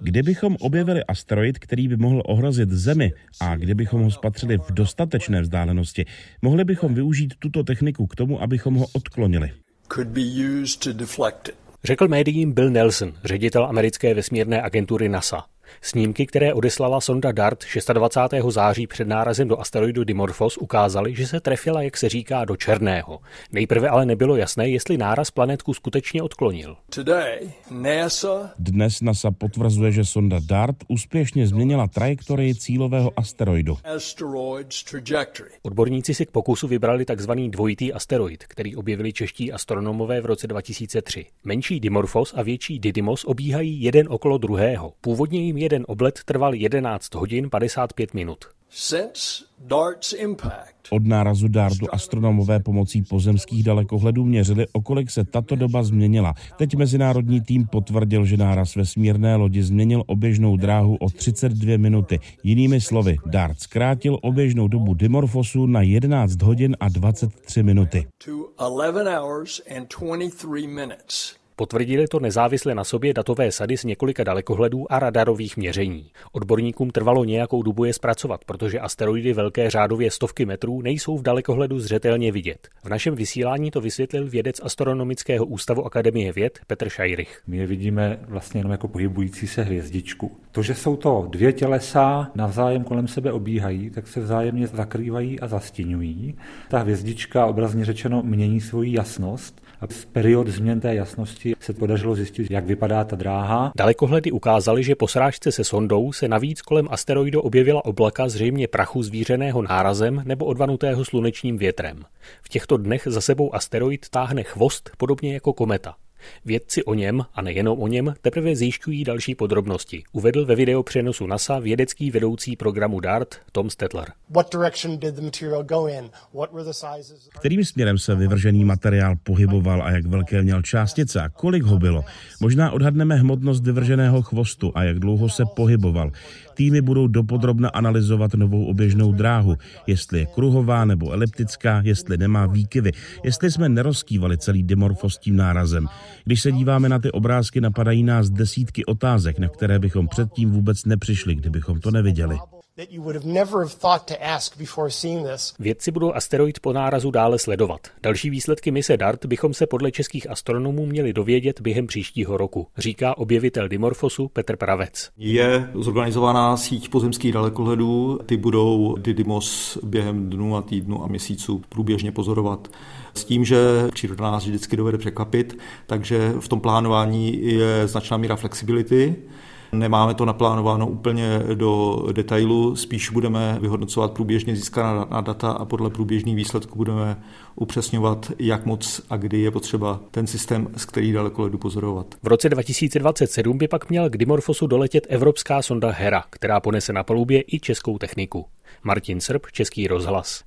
Kdybychom objevili asteroid, který by mohl ohrozit Zemi a kdybychom ho spatřili v dostatečné vzdálenosti, mohli bychom využít tuto techniku k tomu, abychom ho odklonili. Řekl médiím Bill Nelson, ředitel americké vesmírné agentury NASA. Snímky, které odeslala sonda DART 26. září před nárazem do asteroidu Dimorphos, ukázaly, že se trefila, jak se říká, do černého. Nejprve ale nebylo jasné, jestli náraz planetku skutečně odklonil. Dnes NASA potvrzuje, že sonda DART úspěšně změnila trajektorii cílového asteroidu. Odborníci si k pokusu vybrali tzv. dvojitý asteroid, který objevili čeští astronomové v roce 2003. Menší Dimorphos a větší Didymos obíhají jeden okolo druhého. Původně jim jeden oblet trval 11 hodin 55 minut. Od nárazu Dartu astronomové pomocí pozemských dalekohledů měřili, o kolik se tato doba změnila. Teď mezinárodní tým potvrdil, že náraz vesmírné lodi změnil oběžnou dráhu o 32 minuty. Jinými slovy, Dart zkrátil oběžnou dobu Dimorphosu na 11 hodin a 23 minuty. Potvrdili to nezávisle na sobě datové sady z několika dalekohledů a radarových měření. Odborníkům trvalo nějakou dobu je zpracovat, protože asteroidy velké řádově stovky metrů nejsou v dalekohledu zřetelně vidět. V našem vysílání to vysvětlil vědec Astronomického ústavu Akademie věd Petr Šajrych. My je vidíme vlastně jenom jako pohybující se hvězdičku. To, že jsou to dvě tělesa navzájem kolem sebe obíhají, tak se vzájemně zakrývají a zastínují. Ta hvězdička obrazně řečeno mění svoji jasnost a z period změn té jasnosti se podařilo zjistit, jak vypadá ta dráha. Dalekohledy ukázaly, že po srážce se sondou se navíc kolem asteroidu objevila oblaka zřejmě prachu zvířeného nárazem nebo odvanutého slunečním větrem. V těchto dnech za sebou asteroid táhne chvost podobně jako kometa. Vědci o něm, a nejenom o něm, teprve zjišťují další podrobnosti, uvedl ve video přenosu NASA vědecký vedoucí programu DART Tom Stetler. Kterým směrem se vyvržený materiál pohyboval a jak velké měl částice a kolik ho bylo? Možná odhadneme hmotnost vyvrženého chvostu a jak dlouho se pohyboval. Týmy budou dopodrobna analyzovat novou oběžnou dráhu, jestli je kruhová nebo eliptická, jestli nemá výkyvy, jestli jsme nerozkývali celý dimorfos tím nárazem. Když se díváme na ty obrázky, napadají nás desítky otázek, na které bychom předtím vůbec nepřišli, kdybychom to neviděli. Vědci budou asteroid po nárazu dále sledovat. Další výsledky mise DART bychom se podle českých astronomů měli dovědět během příštího roku, říká objevitel Dimorfosu Petr Pravec. Je zorganizovaná síť pozemských dalekohledů, ty budou Didymos během dnů a týdnů a měsíců průběžně pozorovat. S tím, že příroda nás vždycky dovede překvapit, takže v tom plánování je značná míra flexibility. Nemáme to naplánováno úplně do detailu, spíš budeme vyhodnocovat průběžně získaná data a podle průběžných výsledků budeme upřesňovat, jak moc a kdy je potřeba ten systém, z který dalekoledu pozorovat. V roce 2027 by pak měl k Dimorfosu doletět evropská sonda Hera, která ponese na palubě i českou techniku. Martin Srb, Český rozhlas.